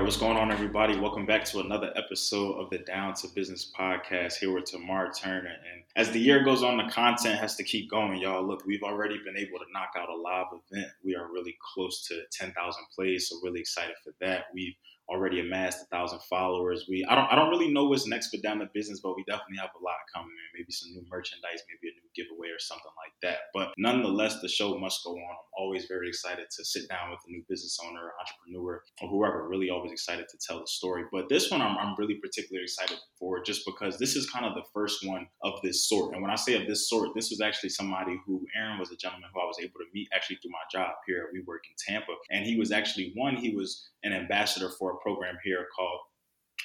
right, what's going on, everybody? Welcome back to another episode of the Down to Business podcast here with Tamar Turner. And as the year goes on, the content has to keep going, y'all. Look, we've already been able to knock out a live event. We are really close to 10,000 plays, so really excited for that. We've already amassed a thousand followers. We I don't I don't really know what's next for down to business, but we definitely have a lot coming in. Maybe some new merchandise, maybe a new giveaway or something like that. But nonetheless, the show must go on. I'm always very excited to sit down with a new business owner, entrepreneur, or whoever. Really always excited to tell the story. But this one I'm, I'm really particularly excited for just because this is kind of the first one of this sort. And when I say of this sort, this was actually somebody who Aaron was a gentleman who I was able to meet actually through my job here. We work in Tampa. And he was actually one, he was an ambassador for program here called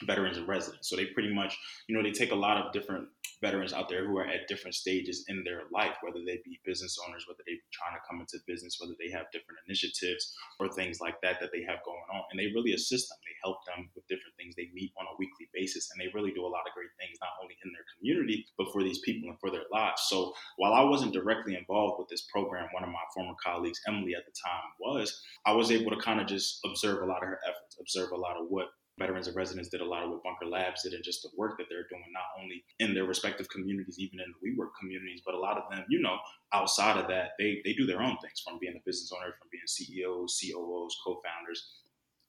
Veterans in Residence. So they pretty much, you know, they take a lot of different veterans out there who are at different stages in their life, whether they be business owners, whether they be trying to come into business, whether they have different initiatives or things like that that they have going on. And they really assist them. They help them with different things they meet on a weekly basis. And they really do a lot of great things, not only in their community, but for these people and for their lives. So while I wasn't directly involved with this program, one of my former colleagues, Emily at the time, was, I was able to kind of just observe a lot of her efforts, observe a lot of what Veterans in Residence did a lot of what Bunker Labs did and just the work that they're doing, not only in their respective communities, even in the WeWork communities, but a lot of them, you know, outside of that, they, they do their own things from being a business owner, from being CEOs, COOs, co-founders,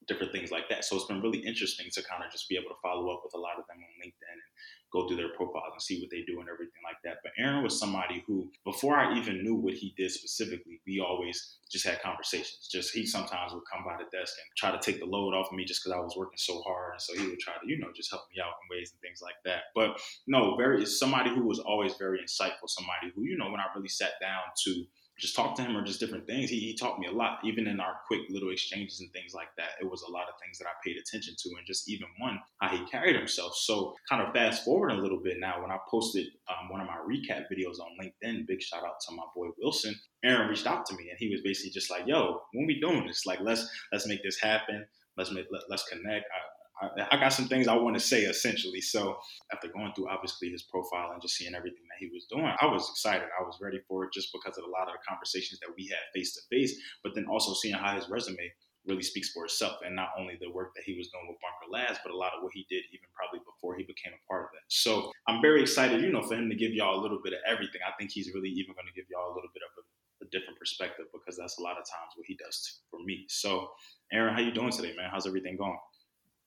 different things like that. So it's been really interesting to kind of just be able to follow up with a lot of them on LinkedIn and go through their profiles and see what they do and everything like that. But Aaron was somebody who, before I even knew what he did specifically, we always just had conversations. Just he sometimes would come by the desk and try to take the load off of me just because I was working so hard. And so he would try to, you know, just help me out in ways and things like that. But no, very somebody who was always very insightful, somebody who, you know, when I really sat down to just talk to him or just different things. He, he taught me a lot, even in our quick little exchanges and things like that. It was a lot of things that I paid attention to, and just even one, how he carried himself. So, kind of fast forward a little bit now, when I posted um, one of my recap videos on LinkedIn, big shout out to my boy Wilson. Aaron reached out to me, and he was basically just like, "Yo, when we doing this? Like, let's let's make this happen. Let's make let, us connect." I, I, I, got some things I want to say essentially. So after going through obviously his profile and just seeing everything that he was doing, I was excited. I was ready for it just because of a lot of the conversations that we had face to face, but then also seeing how his resume really speaks for itself and not only the work that he was doing with Bunker Labs, but a lot of what he did even probably before he became a part of that. So I'm very excited, you know, for him to give y'all a little bit of everything. I think he's really even going to give y'all a little bit of a, a different perspective because that's a lot of times what he does for me. So Aaron, how you doing today, man? How's everything going?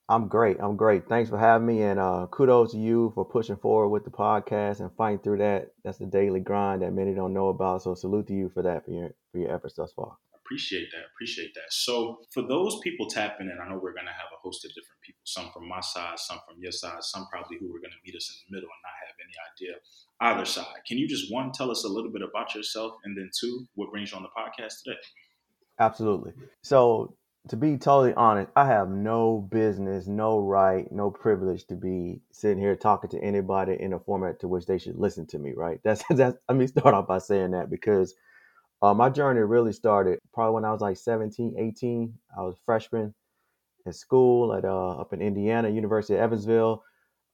I'm great. I'm great. Thanks for having me, and uh, kudos to you for pushing forward with the podcast and fighting through that. That's the daily grind that many don't know about. So salute to you for that for your for your efforts thus far. Appreciate that. Appreciate that. So for those people tapping in, I know we're gonna have a host of different people. Some from my side, some from your side, some probably who are gonna meet us in the middle and not have any idea either side. Can you just one tell us a little bit about yourself, and then two, what brings you on the podcast today? Absolutely. So to be totally honest, I have no business, no right, no privilege to be sitting here talking to anybody in a format to which they should listen to me, right? That's that's let me start off by saying that because uh, my journey really started probably when I was like 17, 18. I was a freshman in school at uh, up in Indiana, University of Evansville.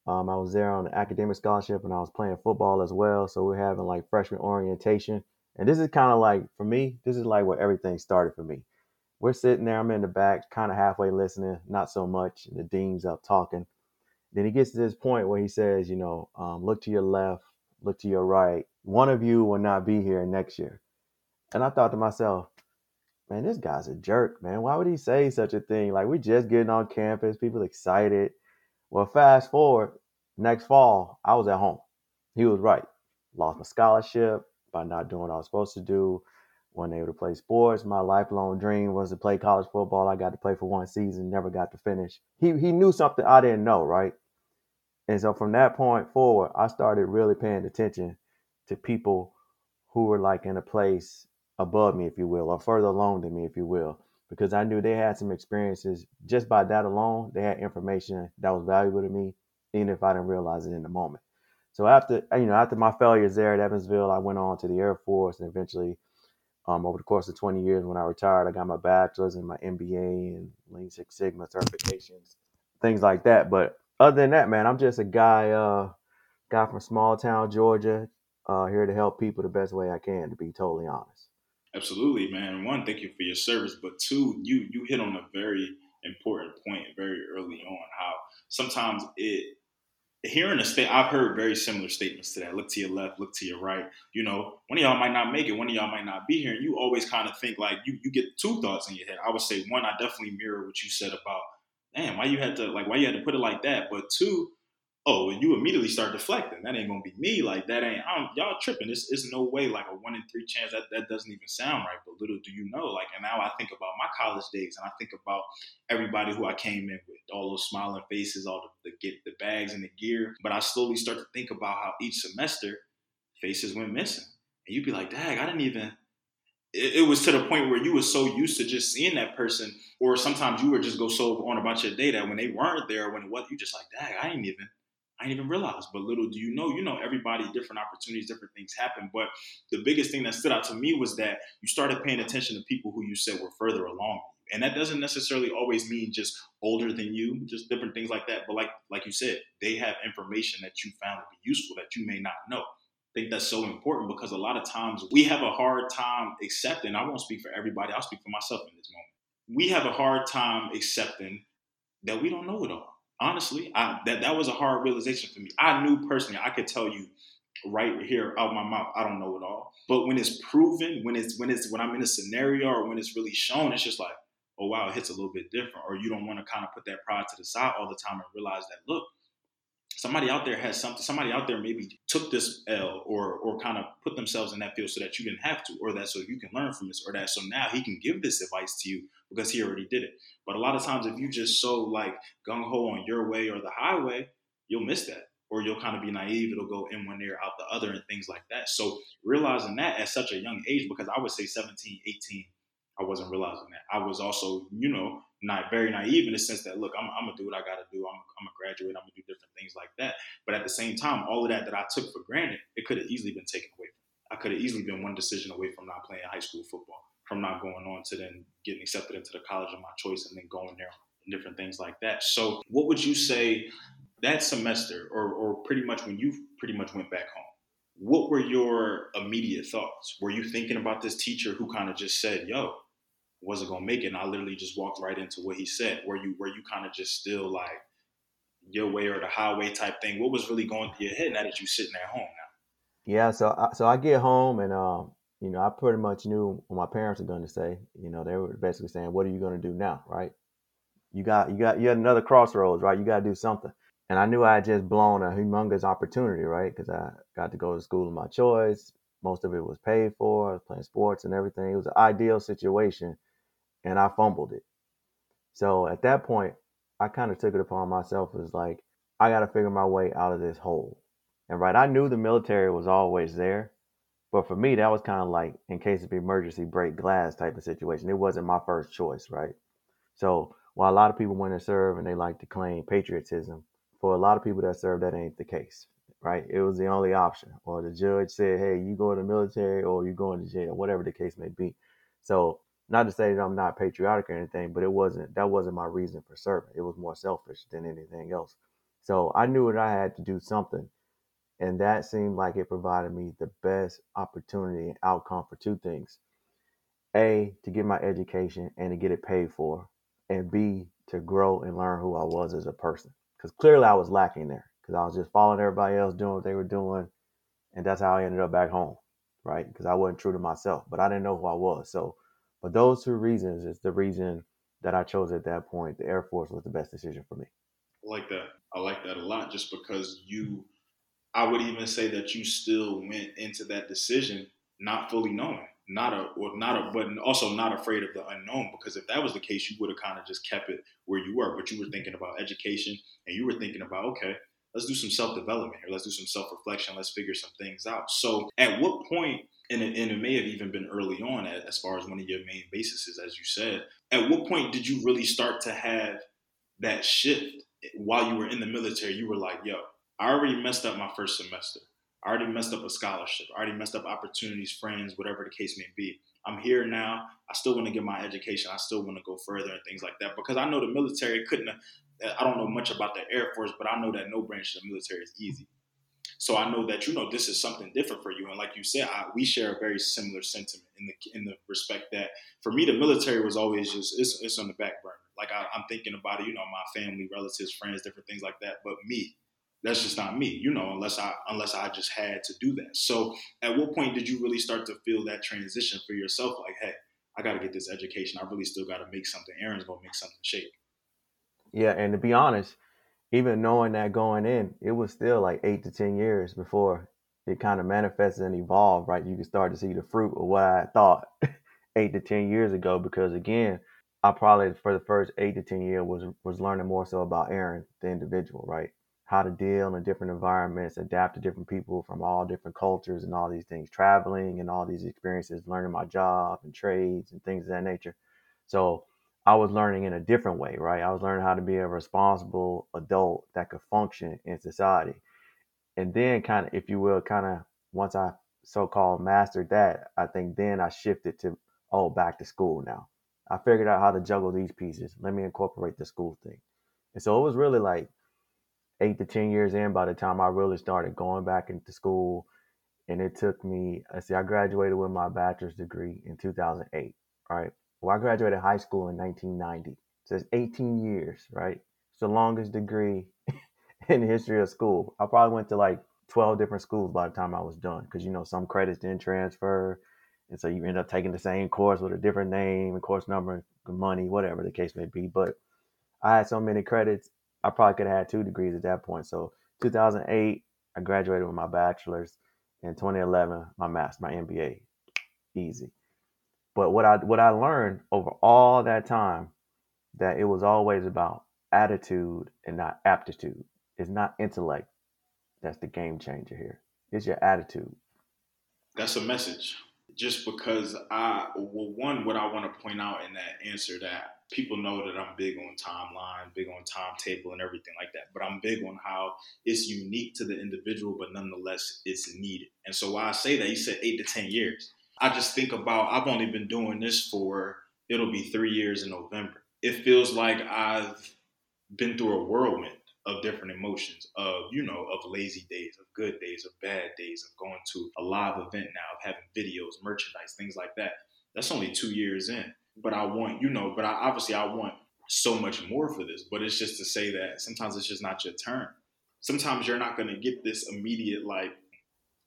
Um, I was there on an academic scholarship and I was playing football as well. So we're having like freshman orientation. And this is kind of like, for me, this is like where everything started for me we're sitting there. I'm in the back, kind of halfway listening, not so much. The dean's up talking. Then he gets to this point where he says, you know, um, look to your left, look to your right. One of you will not be here next year. And I thought to myself, man, this guy's a jerk, man. Why would he say such a thing? Like, we're just getting on campus, people excited. Well, fast forward, next fall, I was at home. He was right. Lost my scholarship by not doing what I was supposed to do wasn't able to play sports. My lifelong dream was to play college football. I got to play for one season, never got to finish. He he knew something I didn't know, right? And so from that point forward, I started really paying attention to people who were like in a place above me, if you will, or further along than me, if you will, because I knew they had some experiences. Just by that alone, they had information that was valuable to me, even if I didn't realize it in the moment. So after you know, after my failures there at Evansville, I went on to the Air Force and eventually um, over the course of 20 years, when I retired, I got my bachelor's and my MBA and Lean Six Sigma certifications, things like that. But other than that, man, I'm just a guy, uh, guy from small town Georgia, uh, here to help people the best way I can. To be totally honest. Absolutely, man. One, thank you for your service, but two, you you hit on a very important point very early on. How sometimes it hearing a state, I've heard very similar statements to that. Look to your left, look to your right. You know, one of y'all might not make it, one of y'all might not be here, and you always kind of think like you you get two thoughts in your head. I would say one, I definitely mirror what you said about, damn, why you had to like why you had to put it like that. But two, oh, and you immediately start deflecting. That ain't gonna be me. Like that ain't. I'm, y'all tripping. It's, it's no way. Like a one in three chance. That that doesn't even sound right. But little do you know. Like, and now I think about my college days, and I think about everybody who I came in with, all those smiling faces, all the, the get the bags and the gear. But I slowly start to think about how each semester faces went missing, and you'd be like, dang, I didn't even. It, was to the point where you were so used to just seeing that person, or sometimes you would just go so on about your day that when they weren't there, when was, you just like, dang, I ain't even I didn't even realize. But little do you know, you know, everybody, different opportunities, different things happen. But the biggest thing that stood out to me was that you started paying attention to people who you said were further along. And that doesn't necessarily always mean just older than you, just different things like that. But like like you said, they have information that you found to be useful that you may not know. I think that's so important because a lot of times we have a hard time accepting. I won't speak for everybody. I'll speak for myself in this moment. We have a hard time accepting that we don't know it all honestly, I, that that was a hard realization for me. I knew personally, I could tell you right here out my mouth, I don't know it all. But when it's proven, when it's when it's when I'm in a scenario or when it's really shown, it's just like, oh wow, it hits a little bit different. Or you don't want to kind of put that pride to the side all the time and realize that look, somebody out there has something. Somebody out there maybe took this L or or kind of put themselves in that field so that you didn't have to, or that so you can learn from this, or that so now he can give this advice to you because he already did it. But a lot of times, if you just so like gung ho on your way or the highway, you'll miss that. Or you'll kind of be naive. It'll go in one ear, out the other, and things like that. So realizing that at such a young age, because I would say 17, 18, I wasn't realizing that. I was also, you know, not very naive in the sense that, look, I'm, I'm gonna do what I gotta do. I'm, I'm gonna graduate. I'm gonna do different things like that. But at the same time, all of that that I took for granted, it could have easily been taken away. I could have easily been one decision away from not playing high school football from not going on to then getting accepted into the college of my choice and then going there and different things like that. So, what would you say that semester, or, or pretty much when you pretty much went back home? What were your immediate thoughts? Were you thinking about this teacher who kind of just said, "Yo, wasn't gonna make it," and I literally just walked right into what he said? Were you were you kind of just still like your way or the highway type thing? What was really going through your head now that you sitting at home now? Yeah, so so I get home and um, you know, I pretty much knew what my parents were going to say. You know, they were basically saying, "What are you going to do now?" Right? You got, you got, you had another crossroads, right? You got to do something. And I knew I had just blown a humongous opportunity, right? Because I got to go to school of my choice. Most of it was paid for. I was playing sports and everything. It was an ideal situation, and I fumbled it. So at that point, I kind of took it upon myself as like, I got to figure my way out of this hole. And right, I knew the military was always there, but for me, that was kind of like in case of emergency, break glass type of situation. It wasn't my first choice, right? So while a lot of people want to serve and they like to claim patriotism, for a lot of people that serve, that ain't the case, right? It was the only option. Or the judge said, hey, you go to the military or you going to jail, whatever the case may be. So not to say that I'm not patriotic or anything, but it wasn't that wasn't my reason for serving. It was more selfish than anything else. So I knew that I had to do something and that seemed like it provided me the best opportunity and outcome for two things. A, to get my education and to get it paid for. And B, to grow and learn who I was as a person. Because clearly I was lacking there. Because I was just following everybody else doing what they were doing. And that's how I ended up back home, right? Because I wasn't true to myself, but I didn't know who I was. So, for those two reasons, is the reason that I chose at that point. The Air Force was the best decision for me. I like that. I like that a lot just because you I would even say that you still went into that decision not fully knowing, not a or not a, but also not afraid of the unknown. Because if that was the case, you would have kind of just kept it where you were. But you were thinking about education, and you were thinking about okay, let's do some self development here. Let's do some self reflection. Let's figure some things out. So, at what? And it, and it may have even been early on, as far as one of your main bases, as you said. At what point did you really start to have that shift while you were in the military? You were like, yo, I already messed up my first semester. I already messed up a scholarship. I already messed up opportunities, friends, whatever the case may be. I'm here now. I still want to get my education. I still want to go further and things like that because I know the military couldn't. Uh, I don't know much about the Air Force, but I know that no branch of the military is easy. So I know that you know this is something different for you, and like you said, I, we share a very similar sentiment in the in the respect that for me the military was always just it's, it's on the back burner. Like I, I'm thinking about it, you know, my family, relatives, friends, different things like that. But me, that's just not me, you know, unless I unless I just had to do that. So at what point did you really start to feel that transition for yourself? Like, hey, I gotta get this education. I really still gotta make something. Aaron's gonna make something shake. Yeah, and to be honest, even knowing that going in, it was still like eight to ten years before it kind of manifested and evolved, right? You can start to see the fruit of what I thought eight to ten years ago. Because again, I probably for the first eight to ten years was was learning more so about Aaron, the individual, right? How to deal in different environments, adapt to different people from all different cultures and all these things, traveling and all these experiences, learning my job and trades and things of that nature. So I was learning in a different way, right? I was learning how to be a responsible adult that could function in society. And then kind of, if you will, kind of once I so-called mastered that, I think then I shifted to, oh, back to school now. I figured out how to juggle these pieces. Let me incorporate the school thing. And so it was really like eight to 10 years in by the time I really started going back into school. And it took me, I see, I graduated with my bachelor's degree in 2008, right? Well, I graduated high school in 1990. So it's 18 years, right? It's the longest degree in the history of school. I probably went to like 12 different schools by the time I was done because, you know, some credits didn't transfer. And so you end up taking the same course with a different name and course number, money, whatever the case may be. But I had so many credits, I probably could have had two degrees at that point. So 2008, I graduated with my bachelor's. In 2011, my master, my MBA, easy. But what I what I learned over all that time, that it was always about attitude and not aptitude. It's not intellect that's the game changer here. It's your attitude. That's a message just because I, well, one, what I want to point out in that answer that people know that I'm big on timeline, big on timetable and everything like that. But I'm big on how it's unique to the individual, but nonetheless it's needed. And so why I say that, you said eight to 10 years. I just think about, I've only been doing this for, it'll be three years in November. It feels like I've been through a whirlwind of different emotions of you know of lazy days of good days of bad days of going to a live event now of having videos merchandise things like that that's only two years in but i want you know but I, obviously i want so much more for this but it's just to say that sometimes it's just not your turn sometimes you're not going to get this immediate like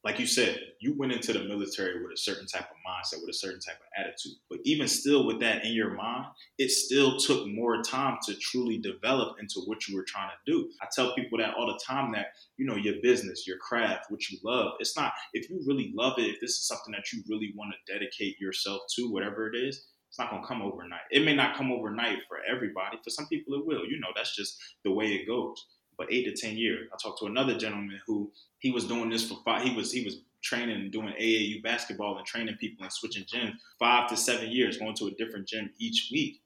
like you said, you went into the military with a certain type of mindset, with a certain type of attitude. But even still, with that in your mind, it still took more time to truly develop into what you were trying to do. I tell people that all the time that, you know, your business, your craft, what you love, it's not, if you really love it, if this is something that you really want to dedicate yourself to, whatever it is, it's not going to come overnight. It may not come overnight for everybody. For some people, it will. You know, that's just the way it goes but eight to ten years. I talked to another gentleman who he was doing this for five. He was he was training and doing AAU basketball and training people and switching gyms five to seven years, going to a different gym each week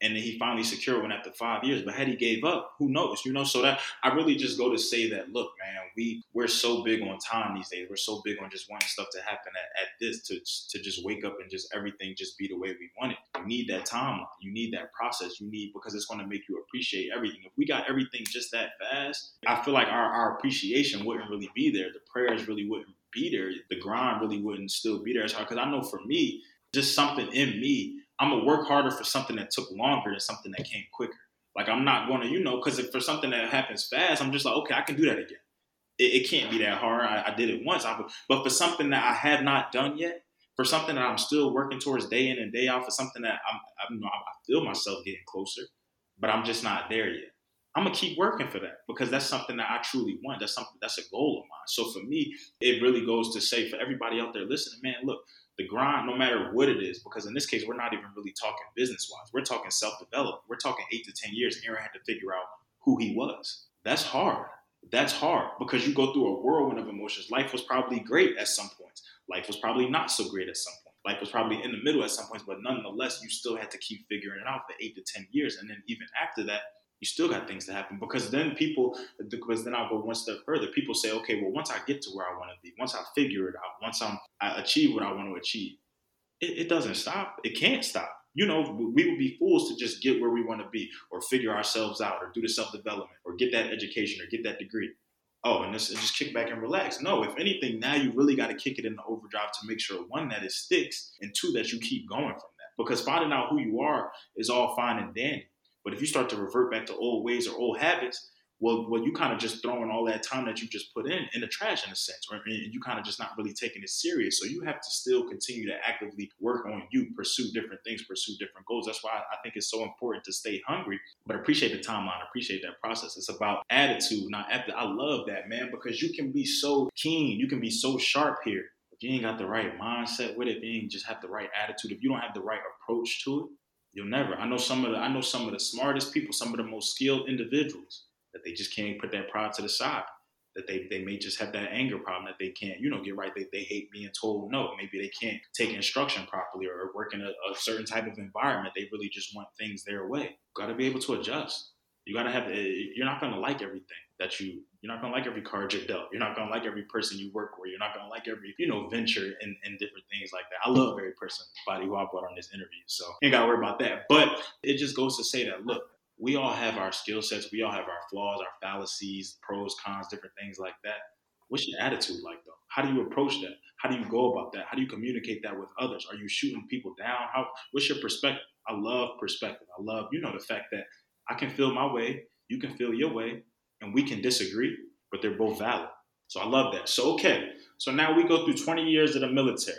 and then he finally secured one after five years. But had he gave up, who knows? You know, so that I really just go to say that, look, man, we we're so big on time these days. We're so big on just wanting stuff to happen at, at this to to just wake up and just everything just be the way we want it. You need that timeline. You need that process. You need because it's going to make you appreciate everything. If we got everything just that fast, I feel like our, our appreciation wouldn't really be there. The prayers really wouldn't be there. The grind really wouldn't still be there. Because I know for me, just something in me I'm gonna work harder for something that took longer than something that came quicker. Like I'm not to, you know, because if for something that happens fast, I'm just like, okay, I can do that again. It, it can't be that hard. I, I did it once, I, but for something that I have not done yet, for something that I'm still working towards day in and day out, for something that I'm, I'm you know, I feel myself getting closer, but I'm just not there yet. I'm gonna keep working for that because that's something that I truly want. That's something that's a goal of mine. So for me, it really goes to say for everybody out there listening, man, look, the grind, no matter what it is, because in this case, we're not even really talking business wise. We're talking self development. We're talking eight to 10 years. Aaron had to figure out who he was. That's hard. That's hard because you go through a whirlwind of emotions. Life was probably great at some points. Life was probably not so great at some point. Life was probably in the middle at some points, but nonetheless, you still had to keep figuring it out for eight to 10 years. And then even after that, you still got things to happen because then people because then I'll go one step further. People say, okay, well, once I get to where I want to be, once I figure it out, once I'm I achieve what I want to achieve, it, it doesn't stop. It can't stop. You know, we would be fools to just get where we want to be, or figure ourselves out, or do the self development, or get that education, or get that degree. Oh, and this, just kick back and relax. No, if anything, now you really got to kick it in the overdrive to make sure one that it sticks, and two that you keep going from that. Because finding out who you are is all fine and dandy But if you start to revert back to old ways or old habits, well, well, you kind of just throwing all that time that you just put in in the trash in a sense, or you kind of just not really taking it serious. So you have to still continue to actively work on you, pursue different things, pursue different goals. That's why I think it's so important to stay hungry, but appreciate the timeline, appreciate that process. It's about attitude, not attitude. I love that, man, because you can be so keen, you can be so sharp here. If you ain't got the right mindset with it, if you ain't just have the right attitude, if you don't have the right approach to it, you'll never. I know some of the I know some of the smartest people, some of the most skilled individuals that they just can't put that pride to the side. That they, they may just have that anger problem that they can't, you know, get right. They, they hate being told no. Maybe they can't take instruction properly or work in a, a certain type of environment. They really just want things their way. Got to be able to adjust. You got to have, eh, you're not to like everything that you, you're not to like every card you're dealt. You're not to like every person you work with. You're not to like every, you know, venture and, and different things like that. I love every person, body who I brought on this interview. So you ain't got to worry about that. But it just goes to say that, look, we all have our skill sets, we all have our flaws, our fallacies, pros, cons, different things like that. What's your attitude like though? How do you approach that? How do you go about that? How do you communicate that with others? Are you shooting people down? How what's your perspective? I love perspective. I love, you know, the fact that I can feel my way, you can feel your way, and we can disagree, but they're both valid. So I love that. So okay. So now we go through 20 years of the military.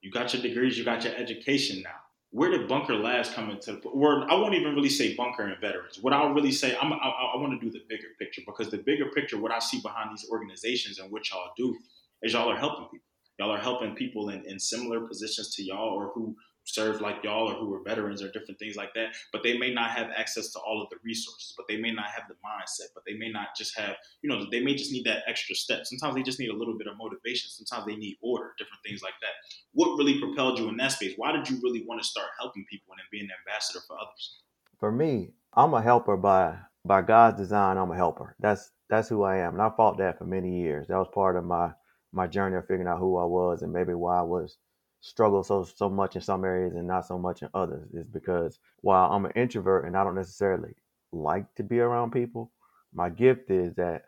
You got your degrees, you got your education now where did bunker labs come into or i won't even really say bunker and veterans what i'll really say I'm, i, I want to do the bigger picture because the bigger picture what i see behind these organizations and what y'all do is y'all are helping people y'all are helping people in, in similar positions to y'all or who serve like y'all or who are veterans or different things like that, but they may not have access to all of the resources, but they may not have the mindset, but they may not just have, you know, they may just need that extra step. Sometimes they just need a little bit of motivation. Sometimes they need order, different things like that. What really propelled you in that space? Why did you really want to start helping people and being an ambassador for others? For me, I'm a helper by by God's design. I'm a helper. That's that's who I am, and I fought that for many years. That was part of my my journey of figuring out who I was and maybe why I was struggle so so much in some areas and not so much in others is because while I'm an introvert and I don't necessarily like to be around people, my gift is that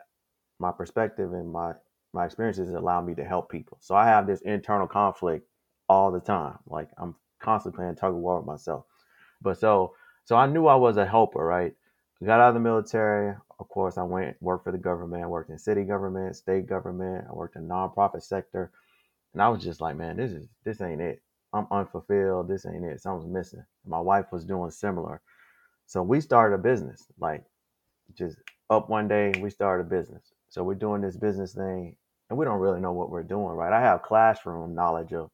my perspective and my my experiences allow me to help people. So I have this internal conflict all the time. Like I'm constantly playing tug of war with myself. But so so I knew I was a helper, right? Got out of the military. Of course, I went worked for the government. I worked in city government, state government. I worked in nonprofit sector. And I was just like, man, this is this ain't it. I'm unfulfilled. This ain't it. Something's missing. My wife was doing similar. So we started a business. Like just up one day, we started a business. So we're doing this business thing and we don't really know what we're doing, right? I have classroom knowledge of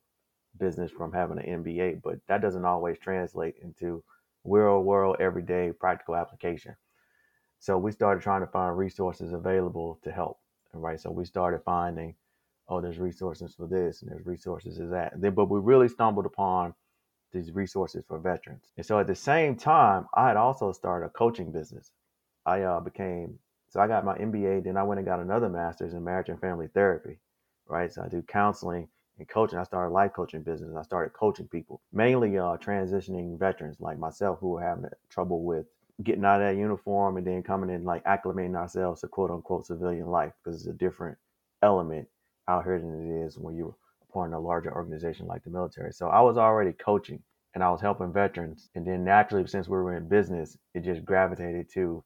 business from having an MBA, but that doesn't always translate into real world, everyday practical application. So we started trying to find resources available to help, right? So we started finding oh, there's resources for this and there's resources for that. Then, But we really stumbled upon these resources for veterans. And so at the same time, I had also started a coaching business. I uh, became, so I got my MBA, then I went and got another master's in marriage and family therapy, right? So I do counseling and coaching. I started a life coaching business. I started coaching people, mainly uh, transitioning veterans like myself who were having trouble with getting out of that uniform and then coming in like acclimating ourselves to quote unquote civilian life because it's a different element out here than it is when you're part of a larger organization like the military. So I was already coaching and I was helping veterans. And then naturally, since we were in business, it just gravitated to,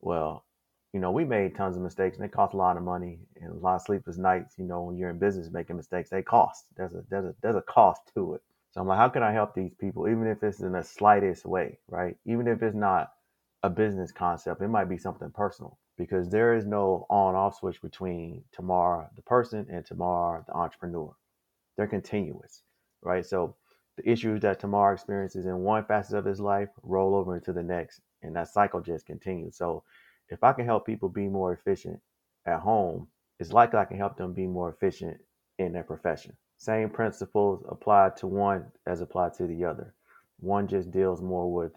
well, you know, we made tons of mistakes and it cost a lot of money and a lot of sleepless nights. You know, when you're in business making mistakes, they cost. There's a there's a there's a cost to it. So I'm like, how can I help these people, even if it's in the slightest way, right? Even if it's not a business concept, it might be something personal because there is no on off switch between Tamar, the person, and Tamar, the entrepreneur. They're continuous, right? So the issues that Tamar experiences in one facet of his life roll over into the next, and that cycle just continues. So if I can help people be more efficient at home, it's likely I can help them be more efficient in their profession. Same principles apply to one as applied to the other. One just deals more with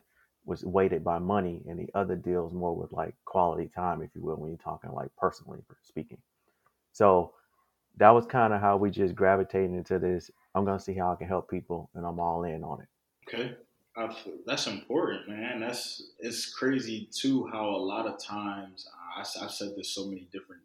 was weighted by money and the other deals more with like quality time if you will when you're talking like personally speaking. So that was kind of how we just gravitated into this. I'm to see how i can help people and i'm all in on it. Okay. That's important man. That's it's crazy too how a lot of times I, have said this so many different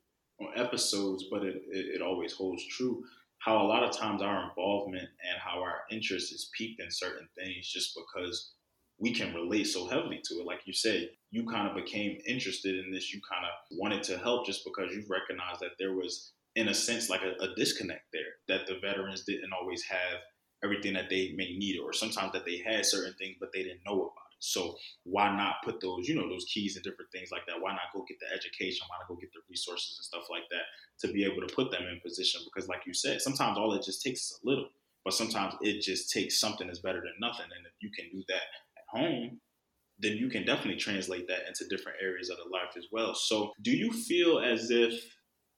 episodes but it, it, it always holds true how a lot of times our involvement and how our interest is peaked in certain things just because we can relate so heavily to it. Like you said, you kind of became interested in this. You kind of wanted to help just because you recognized that there was, in a sense, like a, a disconnect there, that the veterans didn't always have everything that they may need, or sometimes that they had certain things, but they didn't know about it. So why not put those, you know, those keys and different things like that? Why not go get the education? Why not go get the resources and stuff like that to be able to put them in position? Because like you said, sometimes all it just takes is a little, but sometimes it just takes something that's better than nothing. And if you can do that at home, then you can definitely translate that into different areas of the life as well. So do you feel as if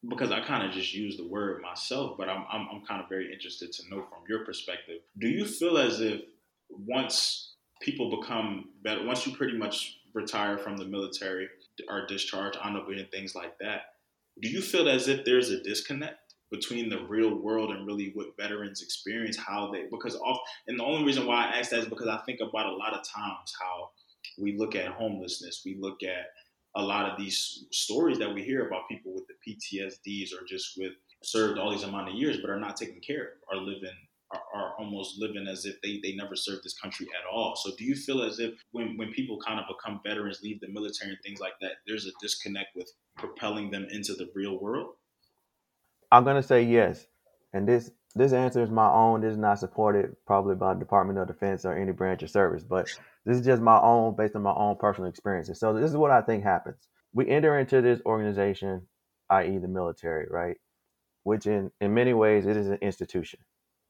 because I kind of just use the word myself, but I'm, I'm, I'm kind of very interested to know from your perspective. Do you feel as if once people become better, once you pretty much retire from the military or discharge, honorable and things like that, do you feel as if there's a disconnect between the real world and really what veterans experience, how they, because off, and the only reason why I ask that is because I think about a lot of times how we look at homelessness, we look at a lot of these stories that we hear about people with the PTSDs or just with served all these amount of years but are not taken care of, are living are, are, almost living as if they, they never served this country at all. So do you feel as if when, when people kind of become veterans, leave the military and things like that, there's a disconnect with propelling them into the real world? I'm gonna say yes. And this this answer is my own. This is not supported probably by the Department of Defense or any branch of service, but this is just my own based on my own personal experiences. So this is what I think happens. We enter into this organization, i.e. the military, right? Which in, in many ways it is an institution.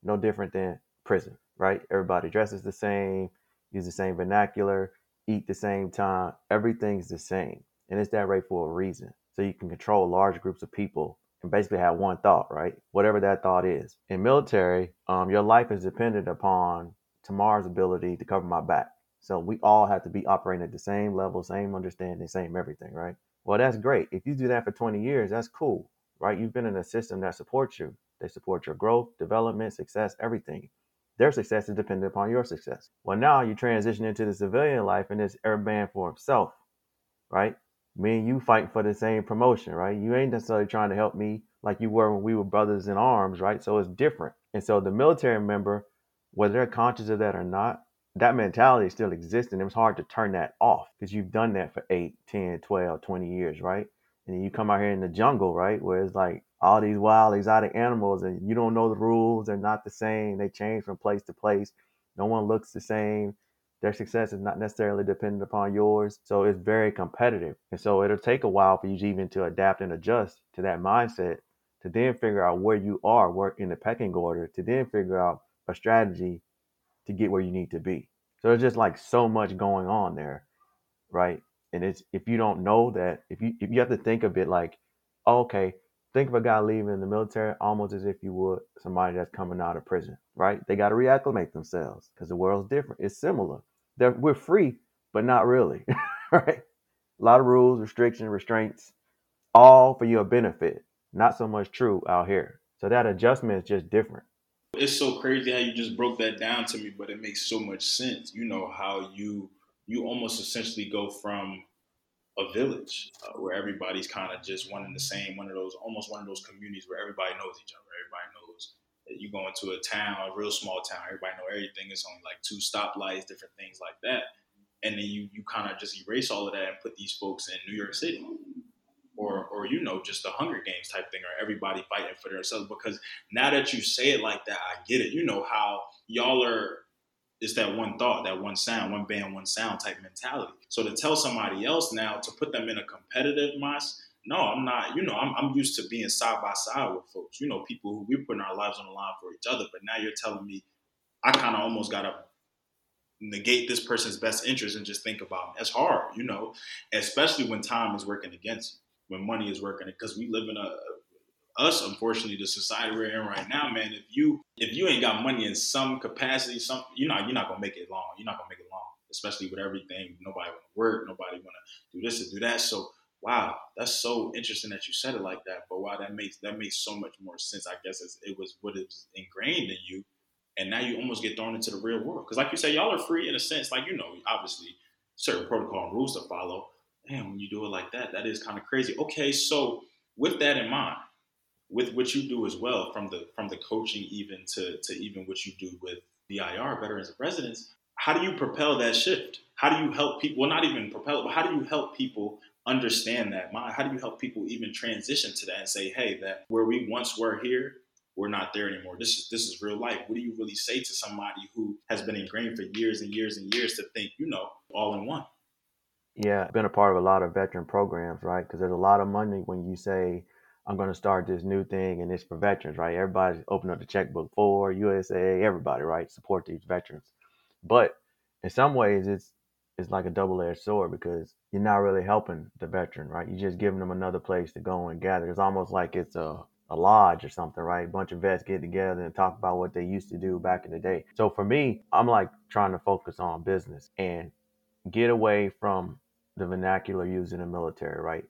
No different than prison, right? Everybody dresses the same, use the same vernacular, eat the same time. Everything's the same. And it's that way for a reason. So you can control large groups of people and basically have one thought, right? Whatever that thought is. In military, um, your life is dependent upon Tamar's ability to cover my back. So we all have to be operating at the same level, same understanding, same everything, right? Well, that's great. If you do that for 20 years, that's cool, right? You've been in a system that supports you. They support your growth, development, success, everything. Their success is dependent upon your success. Well, now you transition into the civilian life and it's every for himself, right? Me and you fight for the same promotion, right? You ain't necessarily trying to help me like you were when we were brothers in arms, right? So it's different. And so the military member, whether they're conscious of that or not, that mentality still exists and it was hard to turn that off because you've done that for 8 10 12 20 years right and then you come out here in the jungle right where it's like all these wild exotic animals and you don't know the rules they're not the same they change from place to place no one looks the same their success is not necessarily dependent upon yours so it's very competitive and so it'll take a while for you to even to adapt and adjust to that mindset to then figure out where you are where in the pecking order to then figure out a strategy to get where you need to be. So there's just like so much going on there, right? And it's if you don't know that, if you if you have to think of it like, oh, okay, think of a guy leaving the military almost as if you would somebody that's coming out of prison, right? They got to reacclimate themselves because the world's different. It's similar. They're, we're free, but not really, right? A lot of rules, restrictions, restraints, all for your benefit. Not so much true out here. So that adjustment is just different it's so crazy how you just broke that down to me, but it makes so much sense. You know how you you almost essentially go from a village uh, where everybody's kind of just one and the same, one of those almost one of those communities where everybody knows each other. Everybody knows you go into a town, a real small town, everybody know everything. It's only like two stoplights, different things like that, and then you you kind of just erase all of that and put these folks in New York City or or you know just the Hunger Games type thing, or everybody fighting for themselves. Because now that you say it like that, I get it. You know how y'all are. It's that one thought, that one sound, one band, one sound type mentality. So to tell somebody else now to put them in a competitive mindset, no, I'm not. You know, I'm, I'm used to being side by side with folks. You know, people who we're putting our lives on the line for each other. But now you're telling me I kind of almost got to negate this person's best interest and just think about me. That's hard, you know, especially when time is working against you when money is working because we live in a us unfortunately the society we're in right now man if you if you ain't got money in some capacity some you're not you're not gonna make it long you're not gonna make it long especially with everything nobody want to work nobody want to do this and do that so wow that's so interesting that you said it like that but wow that makes that makes so much more sense i guess it was what is ingrained in you and now you almost get thrown into the real world because like you say y'all are free in a sense like you know obviously certain protocol and rules to follow damn, when you do it like that, that is kind of crazy. Okay, so with that in mind, with what you do as well, from the from the coaching even to to even what you do with VIR Veterans in Residence, how do you propel that shift? How do you help people? Well, not even propel but how do you help people understand that? my, How do you help people even transition to that and say, hey, that where we once were here, we're not there anymore. This is this is real life. What do you really say to somebody who has been ingrained for years and years and years to think, you know, all in one? Yeah, I've been a part of a lot of veteran programs, right? Because there's a lot of money when you say, I'm going to start this new thing and it's for veterans, right? Everybody's open up the checkbook for USA, everybody, right? Support these veterans. But in some ways, it's it's like a double-edged sword because you're not really helping the veteran, right? You're just giving them another place to go and gather. It's almost like it's a a lodge or something, right? A bunch of vets get together and talk about what they used to do back in the day. So for me, I'm like trying to focus on business and get away from the vernacular used in the military, right?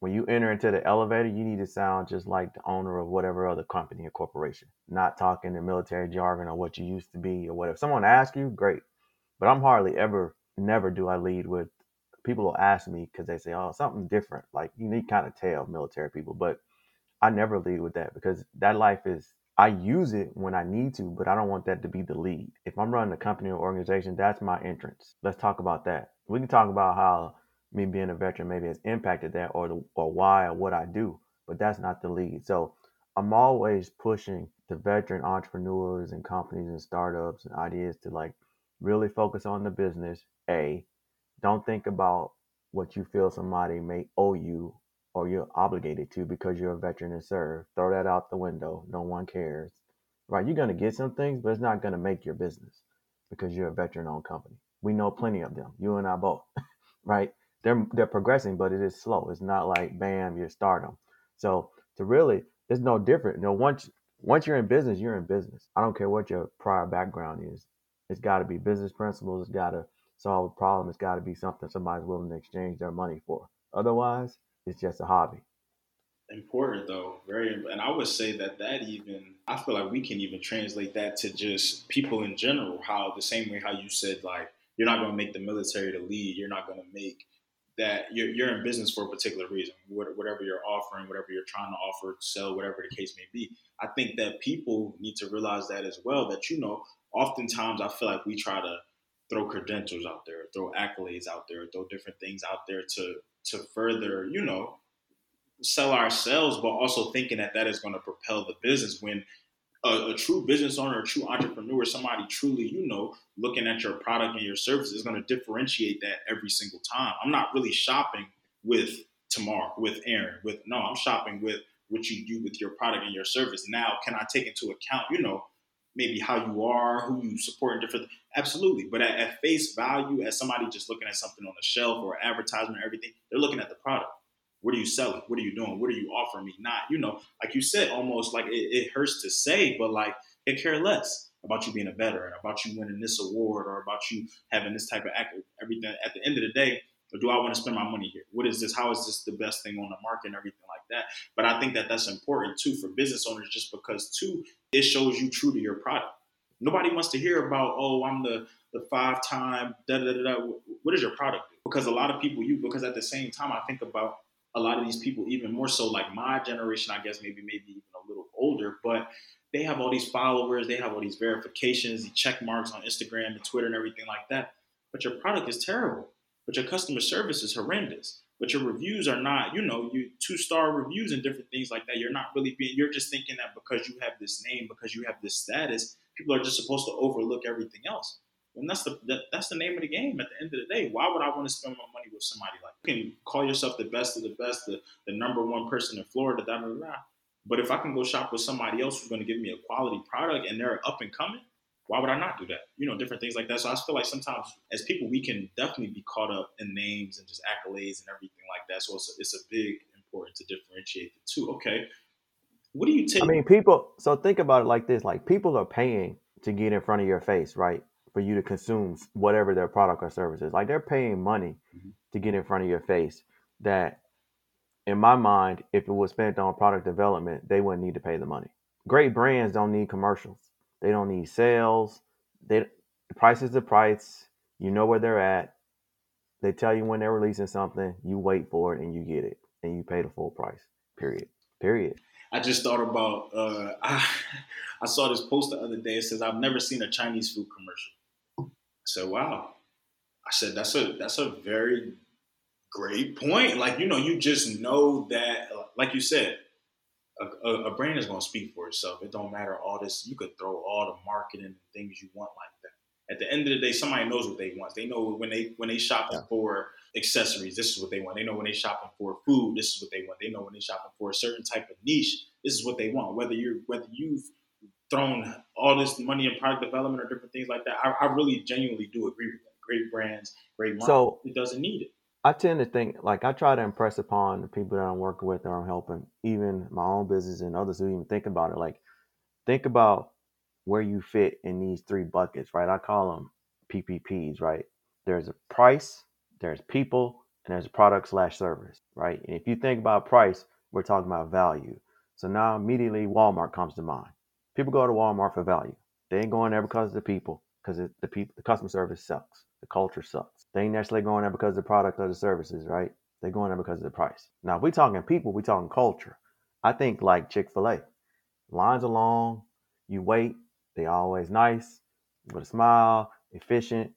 When you enter into the elevator, you need to sound just like the owner of whatever other company or corporation, not talking the military jargon or what you used to be or whatever. Someone asks you, great. But I'm hardly ever, never do I lead with people will ask me because they say, oh, something different. Like you need kind of tell military people, but I never lead with that because that life is I use it when I need to, but I don't want that to be the lead. If I'm running a company or organization, that's my entrance. Let's talk about that. We can talk about how me being a veteran maybe has impacted that or the, or why or what I do, but that's not the lead. So I'm always pushing the veteran entrepreneurs and companies and startups and ideas to like really focus on the business. A, don't think about what you feel somebody may owe you or you're obligated to because you're a veteran and serve. Throw that out the window. No one cares. Right? You're going to get some things, but it's not going to make your business because you're a veteran owned company. We know plenty of them. You and I both. right? They're they're progressing, but it is slow. It's not like bam, you're stardom. So to really, it's no different. You know, once once you're in business, you're in business. I don't care what your prior background is. It's got to be business principles. It's got to solve a problem. It's got to be something somebody's willing to exchange their money for. Otherwise, it's just a hobby. Important though, very, and I would say that that even I feel like we can even translate that to just people in general. How the same way how you said like you're not going to make the military the lead, you're not going to make that you're, you're in business for a particular reason, whatever you're offering, whatever you're trying to offer, sell, whatever the case may be. I think that people need to realize that as well. That you know, oftentimes I feel like we try to throw credentials out there, throw accolades out there, throw different things out there to to further, you know, sell ourselves, but also thinking that that is going to propel the business when a, a, true business owner, a true entrepreneur, somebody truly, you know, looking at your product and your service is going to differentiate that every single time. I'm not really shopping with Tamar, with Aaron, with no, I'm shopping with what you do with your product and your service. Now, can I take into account, you know, maybe how you are, who you support, and different. Absolutely, but at, at, face value, as somebody just looking at something on the shelf or advertisement or everything, they're looking at the product. What are you selling? What are you doing? What are you offering me? Not, you know, like you said, almost like it, it hurts to say, but like they care less about you being a veteran, about you winning this award, or about you having this type of act. Everything at the end of the day, or do I want to spend my money here? What is this? How is this the best thing on the market and everything like that? But I think that that's important too for business owners, just because too it shows you true to your product. Nobody wants to hear about oh I'm the the five time da da da da. What is your product? Because a lot of people you because at the same time I think about a lot of these people even more so like my generation I guess maybe maybe even a little older, but they have all these followers, they have all these verifications, the check marks on Instagram and Twitter and everything like that. But your product is terrible but your customer service is horrendous. But your reviews are not, you know, you two star reviews and different things like that. You're not really being, you're just thinking that because you have this name, because you have this status, people are just supposed to overlook everything else. And that's the that, that's the name of the game at the end of the day. Why would I want to spend my money with somebody like you can call yourself the best of the best, the, the number one person in Florida, da, da, da. But if I can go shop with somebody else who's going to give me a quality product and they're up and coming, why would I not do that? You know, different things like that. So I feel like sometimes as people, we can definitely be caught up in names and just accolades and everything like that. So it's a, it's a big important to differentiate the two. Okay. What do you take? I mean, people, so think about it like this like people are paying to get in front of your face, right? For you to consume whatever their product or service is. Like they're paying money mm-hmm. to get in front of your face that in my mind, if it was spent on product development, they wouldn't need to pay the money. Great brands don't need commercials. They don't need sales. They the price is the price. You know where they're at. They tell you when they're releasing something. You wait for it and you get it, and you pay the full price. Period. Period. I just thought about. Uh, I, I saw this post the other day. It says, "I've never seen a Chinese food commercial." I said, wow. I said, that's a that's a very great point. Like, you know, you just know that, like you said, a, a, brand is going to speak for itself. It don't matter all this. You could throw all the marketing and things you want like that. At the end of the day, somebody knows what they want. They know when they when they shopping yeah. for accessories, this is what they want. They know when they shopping for food, this is what they want. They know when they shopping for a certain type of niche, this is what they want. Whether you're whether you've thrown all this money in product development or different things like that, I, I really genuinely do agree with that. Great brands, great marketing. So it doesn't need it. I tend to think like I try to impress upon the people that I'm working with or I'm helping, even my own business and others who even think about it. Like, think about where you fit in these three buckets, right? I call them PPPs, right? There's a price, there's people, and there's a product slash service, right? And if you think about price, we're talking about value. So now immediately Walmart comes to mind. People go to Walmart for value. They ain't going there because of the people, because the people, the customer service sucks, the culture sucks they ain't necessarily going there because of the product or the services, right? They're going there because of the price. Now, if we talking people, we talking culture. I think like Chick Fil A, lines are long, you wait, they always nice, with a smile, efficient,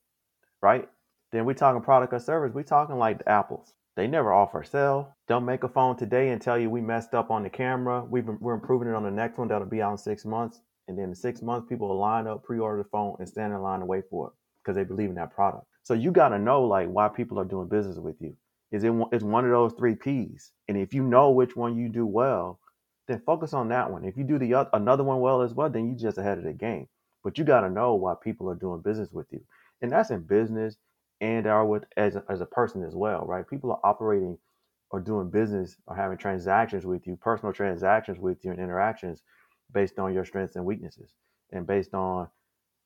right? Then we talking product or service. We talking like the apples. They never offer sell. Don't make a phone today and tell you we messed up on the camera. We've been, we're improving it on the next one that'll be out in six months. And then in six months, people will line up, pre-order the phone, and stand in line and wait for it because they believe in that product. So you got to know like why people are doing business with you. Is it is one of those three P's? And if you know which one you do well, then focus on that one. If you do the other, another one well as well, then you just ahead of the game. But you got to know why people are doing business with you, and that's in business and are with as a, as a person as well, right? People are operating or doing business or having transactions with you, personal transactions with you, and interactions based on your strengths and weaknesses, and based on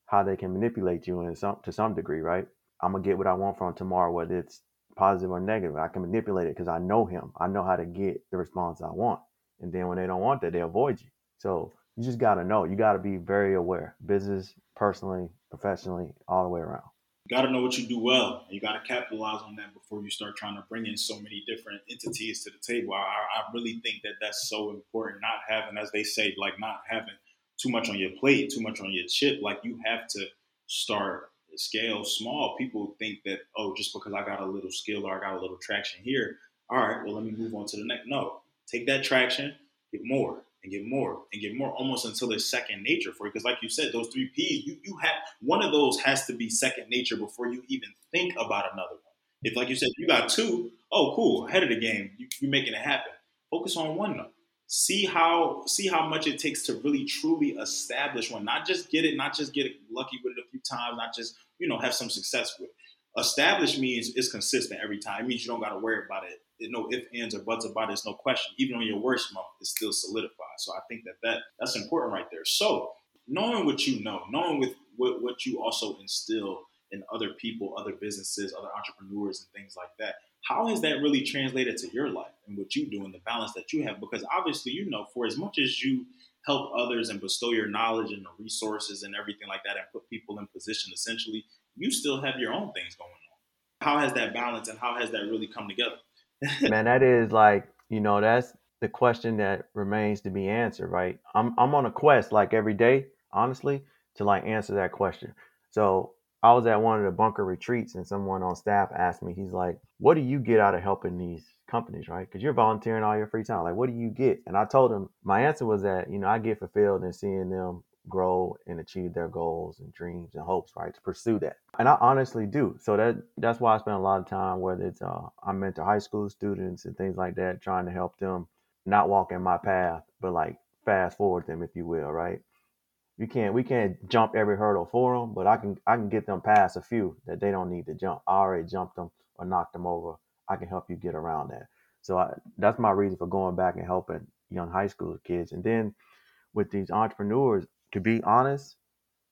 how they can manipulate you in some to some degree, right? I'm gonna get what I want from Tamar, whether it's positive or negative. I can manipulate it because I know him. I know how to get the response I want. And then when they don't want that, they avoid you. So you just gotta know. You gotta be very aware, business, personally, professionally, all the way around. You gotta know what you do well. You gotta capitalize on that before you start trying to bring in so many different entities to the table. I, I really think that that's so important. Not having, as they say, like not having too much on your plate, too much on your chip. Like you have to start scale small, people think that, oh, just because I got a little skill or I got a little traction here, all right, well, let me move on to the next. No, take that traction, get more and get more and get more almost until it's second nature for you. Because, like you said, those three P's, you, you have one of those has to be second nature before you even think about another one. If, like you said, you got two, oh, cool, ahead of the game, you, you're making it happen. Focus on one though see how see how much it takes to really truly establish one not just get it not just get lucky with it a few times not just you know have some success with. Established means it's consistent every time. It means you don't got to worry about it. There's no ifs ands or buts about it. It's no question. Even on your worst month it's still solidified. So i think that, that that's important right there. So knowing what you know knowing with what, what you also instill in other people other businesses other entrepreneurs and things like that how has that really translated to your life and what you do and the balance that you have? Because obviously, you know, for as much as you help others and bestow your knowledge and the resources and everything like that and put people in position, essentially, you still have your own things going on. How has that balance and how has that really come together? Man, that is like, you know, that's the question that remains to be answered, right? I'm I'm on a quest like every day, honestly, to like answer that question. So I was at one of the bunker retreats and someone on staff asked me, he's like, what do you get out of helping these companies, right? Because you're volunteering all your free time. Like, what do you get? And I told him my answer was that, you know, I get fulfilled in seeing them grow and achieve their goals and dreams and hopes, right? To pursue that. And I honestly do. So that that's why I spend a lot of time, whether it's uh, I mentor high school students and things like that, trying to help them not walk in my path, but like fast forward them, if you will, right? You can't we can't jump every hurdle for them, but I can I can get them past a few that they don't need to jump. I already jumped them or knocked them over. I can help you get around that. So I, that's my reason for going back and helping young high school kids. And then with these entrepreneurs, to be honest,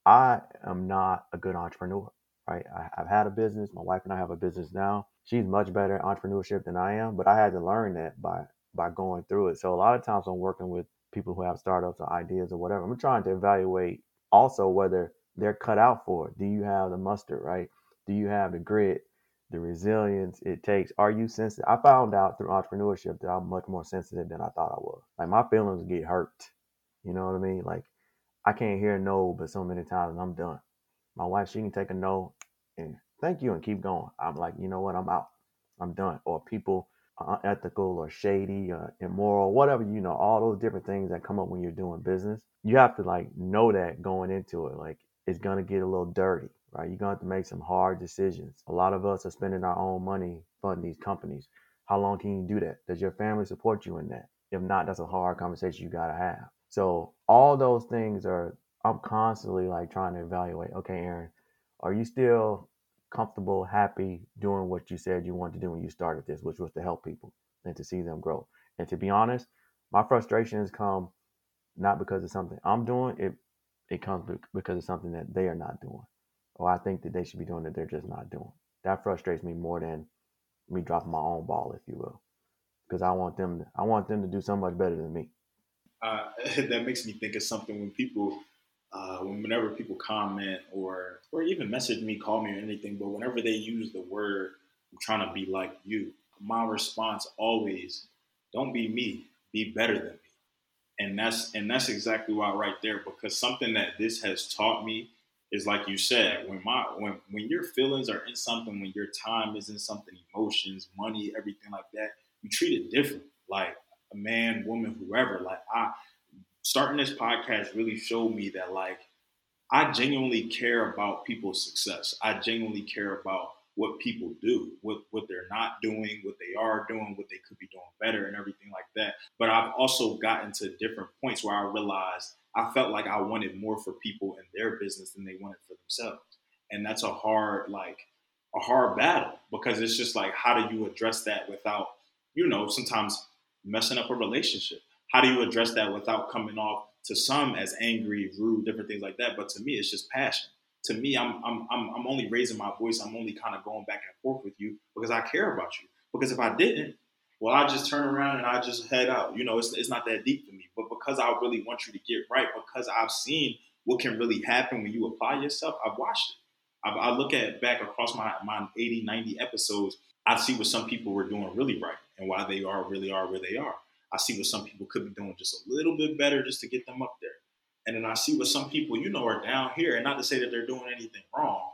I am not a good entrepreneur. Right? I, I've had a business. My wife and I have a business now. She's much better at entrepreneurship than I am, but I had to learn that by by going through it. So a lot of times I'm working with people who have startups or ideas or whatever. I'm trying to evaluate also whether they're cut out for it. Do you have the mustard, right? Do you have the grit, the resilience it takes? Are you sensitive? I found out through entrepreneurship that I'm much more sensitive than I thought I was. Like my feelings get hurt. You know what I mean? Like I can't hear no but so many times I'm done. My wife, she can take a no and thank you and keep going. I'm like, you know what, I'm out. I'm done. Or people Uh, unethical or shady or immoral, whatever, you know, all those different things that come up when you're doing business. You have to like know that going into it. Like it's gonna get a little dirty, right? You're gonna have to make some hard decisions. A lot of us are spending our own money funding these companies. How long can you do that? Does your family support you in that? If not, that's a hard conversation you gotta have. So all those things are I'm constantly like trying to evaluate, okay, Aaron, are you still comfortable, happy doing what you said you wanted to do when you started this, which was to help people and to see them grow. And to be honest, my frustrations come not because of something I'm doing, it it comes because of something that they are not doing. Or I think that they should be doing that they're just not doing. That frustrates me more than me dropping my own ball, if you will. Because I want them to, I want them to do so much better than me. Uh, that makes me think of something when people uh, whenever people comment or or even message me, call me or anything, but whenever they use the word "I'm trying to be like you," my response always, "Don't be me, be better than me." And that's and that's exactly why right there, because something that this has taught me is like you said, when my when when your feelings are in something, when your time is in something, emotions, money, everything like that, you treat it different. Like a man, woman, whoever. Like I starting this podcast really showed me that like I genuinely care about people's success. I genuinely care about what people do, what what they're not doing, what they are doing, what they could be doing better, and everything like that. But I've also gotten to different points where I realized I felt like I wanted more for people in their business than they wanted for themselves, and that's a hard like a hard battle because it's just like how do you address that without you know sometimes messing up a relationship how do you address that without coming off to some as angry, rude, different things like that? But to me, it's just passion. To me, I'm I'm I'm, I'm only raising my voice. I'm only kind of going back and forth with you because I care about you. Because if I didn't, well, I just turn around and I just head out. You know, it's, it's not that deep for me. But because I really want you to get right, because I've seen what can really happen when you apply yourself, I've watched it. I, look at back across my, my 80, 90 episodes, I see what some people were doing really right and why they are really are where they are. I see what some people could be doing just a little bit better just to get them up there. And then I see what some people, you know, are down here. And not to say that they're doing anything wrong,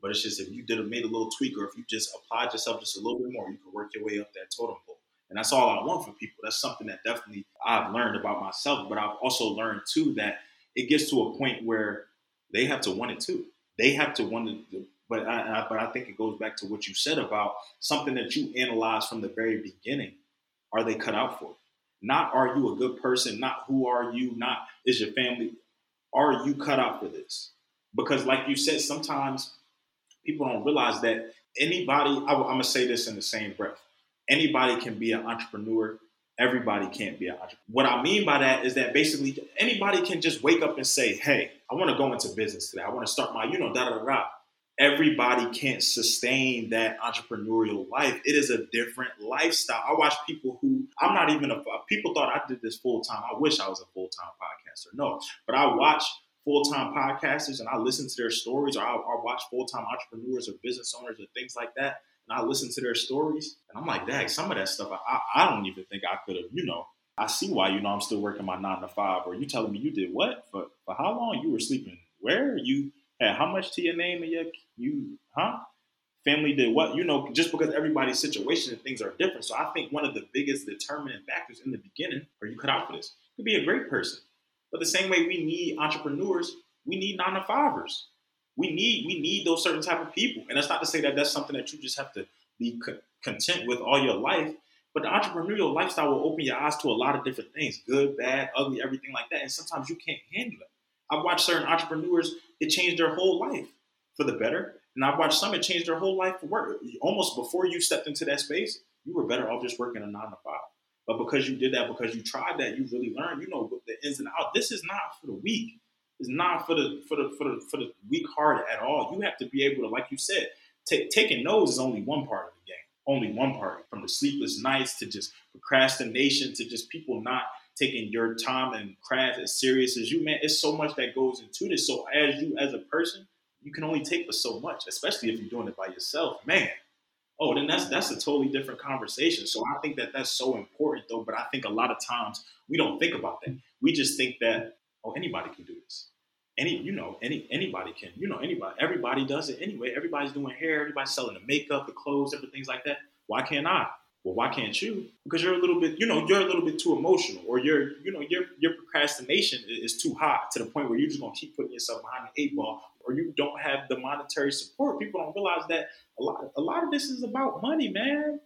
but it's just if you did have made a little tweak or if you just applied yourself just a little bit more, you could work your way up that totem pole. And that's all I want for people. That's something that definitely I've learned about myself. But I've also learned too that it gets to a point where they have to want it too. They have to want it. But I, I, but I think it goes back to what you said about something that you analyze from the very beginning. Are they cut out for it? Not are you a good person, not who are you, not is your family. Are you cut out for this? Because, like you said, sometimes people don't realize that anybody, I, am gonna say this in the same breath anybody can be an entrepreneur. Everybody can't be an entrepreneur. What I mean by that is that basically anybody can just wake up and say, Hey, I wanna go into business today. I wanna start my, you know, da da da everybody can't sustain that entrepreneurial life. It is a different lifestyle. I watch people who I'm not even a people thought I did this full time. I wish I was a full time podcaster. No, but I watch full time podcasters and I listen to their stories, or I, I watch full time entrepreneurs or business owners or things like that. And I listen to their stories, and I'm like, dang, some of that stuff I, I don't even think I could have, you know. I see why, you know, I'm still working my nine to five. Or you telling me you did what for for how long? You were sleeping where? You had how much to your name and your you huh? Family did what? You know, just because everybody's situation and things are different. So I think one of the biggest determining factors in the beginning, are you cut out for this? Could be a great person. But the same way we need entrepreneurs, we need nine to fivers. We need we need those certain type of people. And that's not to say that that's something that you just have to be co- content with all your life. But the entrepreneurial lifestyle will open your eyes to a lot of different things, good, bad, ugly, everything like that. And sometimes you can't handle it. I've watched certain entrepreneurs, it changed their whole life for the better. And I've watched some, it changed their whole life for work. Almost before you stepped into that space, you were better off just working a nine to five. But because you did that, because you tried that, you really learned, you know, the ins and outs. This is not for the weak. It's not for the for the for the for the weak heart at all. You have to be able to, like you said, taking no's is only one part of the game. Only one part. From the sleepless nights to just procrastination to just people not taking your time and craft as serious as you, man. It's so much that goes into this. So as you as a person, you can only take for so much, especially if you're doing it by yourself, man. Oh, then that's that's a totally different conversation. So I think that that's so important, though. But I think a lot of times we don't think about that. We just think that oh, anybody can do this. any you know any anybody can you know anybody everybody does it anyway everybody's doing hair everybody's selling the makeup the clothes different things like that why can't i well why can't you because you're a little bit you know you're a little bit too emotional or your you know your your procrastination is too high to the point where you're just to keep putting yourself behind the eight ball or you don't have the monetary support people don't realize that a lot a lot of this is about money man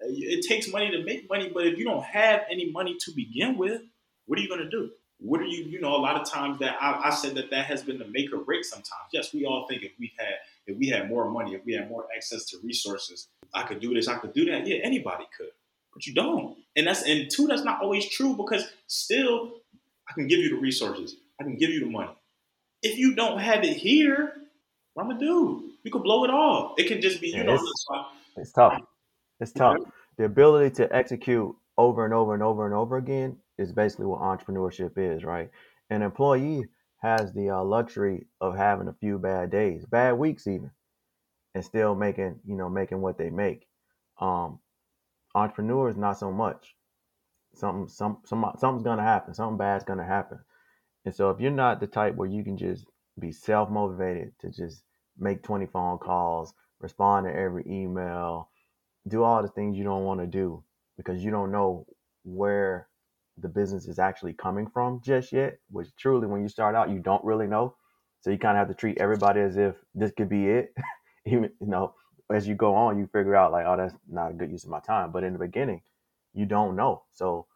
it takes money to make money but if you don't have any money to begin with what are you going to do what are you, you know, a lot of times that I, I, said that that has been the make or break sometimes. Yes, we all think if we had, if we had more money, if we had more access to resources, I could do this, I could do that. Yeah, anybody could, but you don't. And that's, and two, that's not always true because still, I can give you the resources, I can give you the money. If you don't have it here, what I'm gonna do? You could blow it all. It can just be, you yeah, know, it's, it's tough. It's tough. The ability to execute over and over and over and over again is basically what entrepreneurship is, right? An employee has the uh, luxury of having a few bad days, bad weeks even, and still making, you know, making what they make. Um, entrepreneurs, not so much. Something, some, some, something's gonna happen. Something bad's gonna happen. And so, if you're not the type where you can just be self motivated to just make 20 phone calls, respond to every email, do all the things you don't want to do because you don't know where the business is actually coming from just yet, which truly, when you start out, you don't really know. So you kind of have to treat everybody as if this could be it. Even, you know, as you go on, you figure out like, oh, that's not a good use of my time. But in the beginning, you don't know. So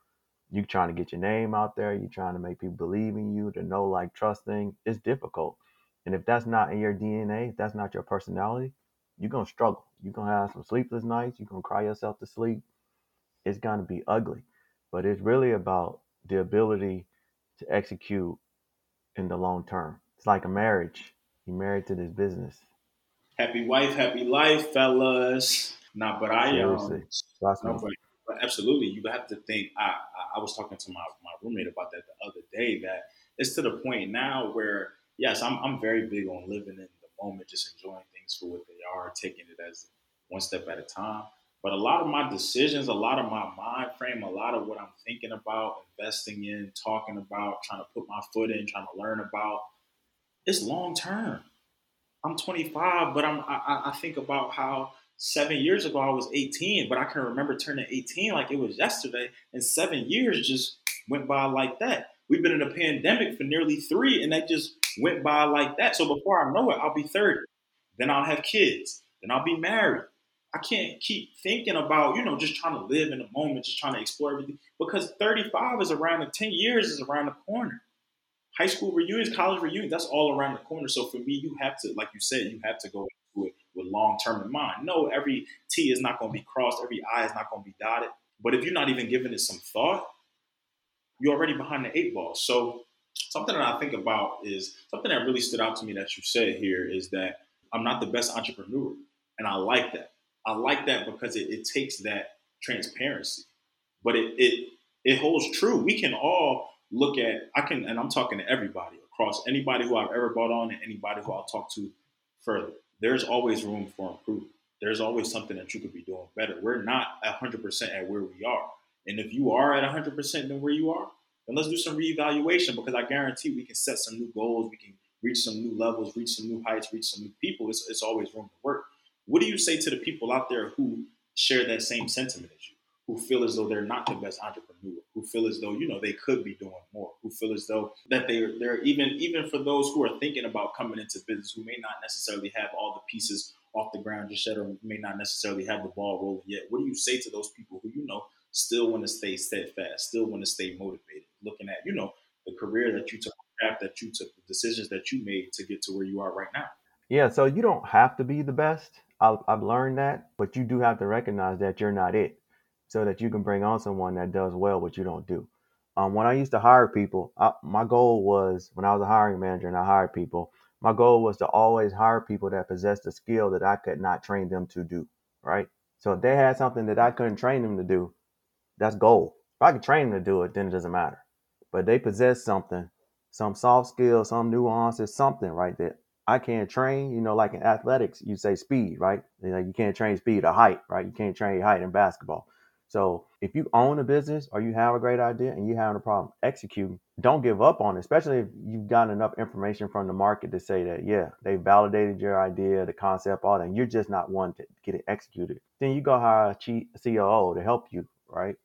you trying to get your name out there. You're trying to make people believe in you, to know, like, trusting. It's difficult. And if that's not in your DNA, if that's not your personality, you're going to struggle. You're going to have some sleepless nights. You're going to cry yourself to sleep. It's going to be ugly but it's really about the ability to execute in the long term. It's like a marriage. You're married to this business. Happy wife, happy life, fellas. Nah, but I um, no, but, but absolutely, you have to think. I, I, was talking to my, my roommate about that the other day. That it's to the point now where yes, I'm I'm very big on living in the moment, just enjoying things for what they are, taking it as one step at a time. But a lot of my decisions, a lot of my mind frame, a lot of what I'm thinking about, investing in, talking about, trying to put my foot in, trying to learn about, it's long term. I'm 25, but I'm I, I think about how seven years ago I was 18, but I can remember turning 18 like it was yesterday, and seven years just went by like that. We've been in a pandemic for nearly three, and that just went by like that. So before I know it, I'll be 30. Then I'll have kids. Then I'll be married. I can't keep thinking about, you know, just trying to live in the moment, just trying to explore everything. Because 35 is around the 10 years is around the corner. High school reunions, college reunions, that's all around the corner. So for me, you have to, like you said, you have to go with long term in mind. No, every T is not going to be crossed, every I is not going to be dotted. But if you're not even giving it some thought, you're already behind the eight ball. So something that I think about is something that really stood out to me that you said here is that I'm not the best entrepreneur. And I like that. I like that because it, it takes that transparency, but it, it it holds true. We can all look at I can, and I'm talking to everybody across anybody who I've ever brought on and anybody who I'll talk to further. There's always room for improvement. There's always something that you could be doing better. We're not 100% at where we are. And if you are at 100% than where you are, then let's do some reevaluation because I guarantee we can set some new goals. We can reach some new levels, reach some new heights, reach some new people. It's, it's always room to work. What do you say to the people out there who share that same sentiment as you, who feel as though they're not the best entrepreneur, who feel as though you know they could be doing more, who feel as though that they're they're even even for those who are thinking about coming into business, who may not necessarily have all the pieces off the ground just yet, or may not necessarily have the ball rolling yet. What do you say to those people who you know still want to stay steadfast, still want to stay motivated, looking at you know the career that you took, the path that you took, the decisions that you made to get to where you are right now? Yeah, so you don't have to be the best. I, I've learned that, but you do have to recognize that you're not it, so that you can bring on someone that does well what you don't do. Um, when I used to hire people, I, my goal was when I was a hiring manager and I hired people, my goal was to always hire people that possessed a skill that I could not train them to do. Right. So if they had something that I couldn't train them to do, that's gold. If I could train them to do it, then it doesn't matter. But they possess something, some soft skill, some nuances, something right that I can't train, you know, like in athletics, you say speed, right? You, know, you can't train speed or height, right? You can't train height in basketball. So if you own a business or you have a great idea and you're having a problem executing, don't give up on it, especially if you've gotten enough information from the market to say that, yeah, they validated your idea, the concept, all that, and you're just not one to get it executed. Then you go hire a COO to help you, right?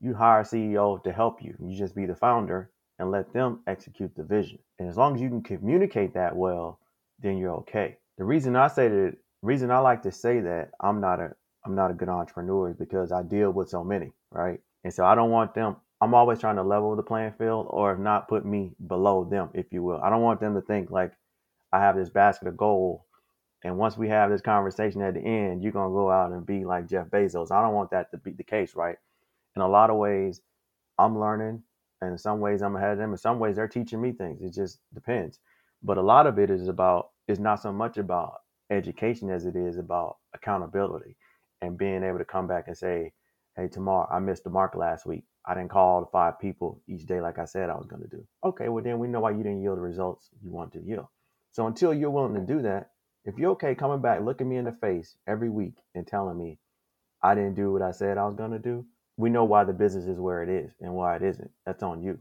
You hire a CEO to help you. You just be the founder and let them execute the vision. And as long as you can communicate that well, then you're okay. The reason I say that, reason I like to say that I'm not a I'm not a good entrepreneur is because I deal with so many, right? And so I don't want them. I'm always trying to level the playing field, or if not, put me below them, if you will. I don't want them to think like I have this basket of gold, and once we have this conversation at the end, you're gonna go out and be like Jeff Bezos. I don't want that to be the case, right? In a lot of ways, I'm learning, and in some ways, I'm ahead of them. In some ways, they're teaching me things. It just depends. But a lot of it is about. It's not so much about education as it is about accountability and being able to come back and say, hey, Tamar I missed the mark last week. I didn't call the five people each day like I said I was going to do. Okay, well, then we know why you didn't yield the results you want to yield. So until you're willing to do that, if you're okay coming back, looking me in the face every week and telling me I didn't do what I said I was going to do, we know why the business is where it is and why it isn't. That's on you.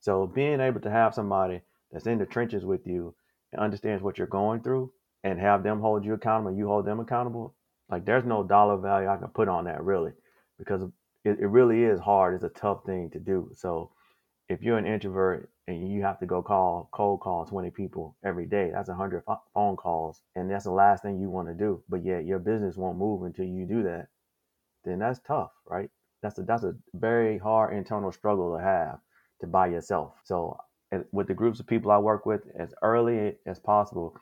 So being able to have somebody that's in the trenches with you and understands what you're going through and have them hold you accountable you hold them accountable like there's no dollar value I can put on that really, because it, it really is hard. It's a tough thing to do. So if you're an introvert and you have to go call cold call 20 people every day, that's 100 phone calls, and that's the last thing you want to do. But yet your business won't move until you do that. Then that's tough, right? That's a that's a very hard internal struggle to have to by yourself. So with the groups of people I work with, as early as possible,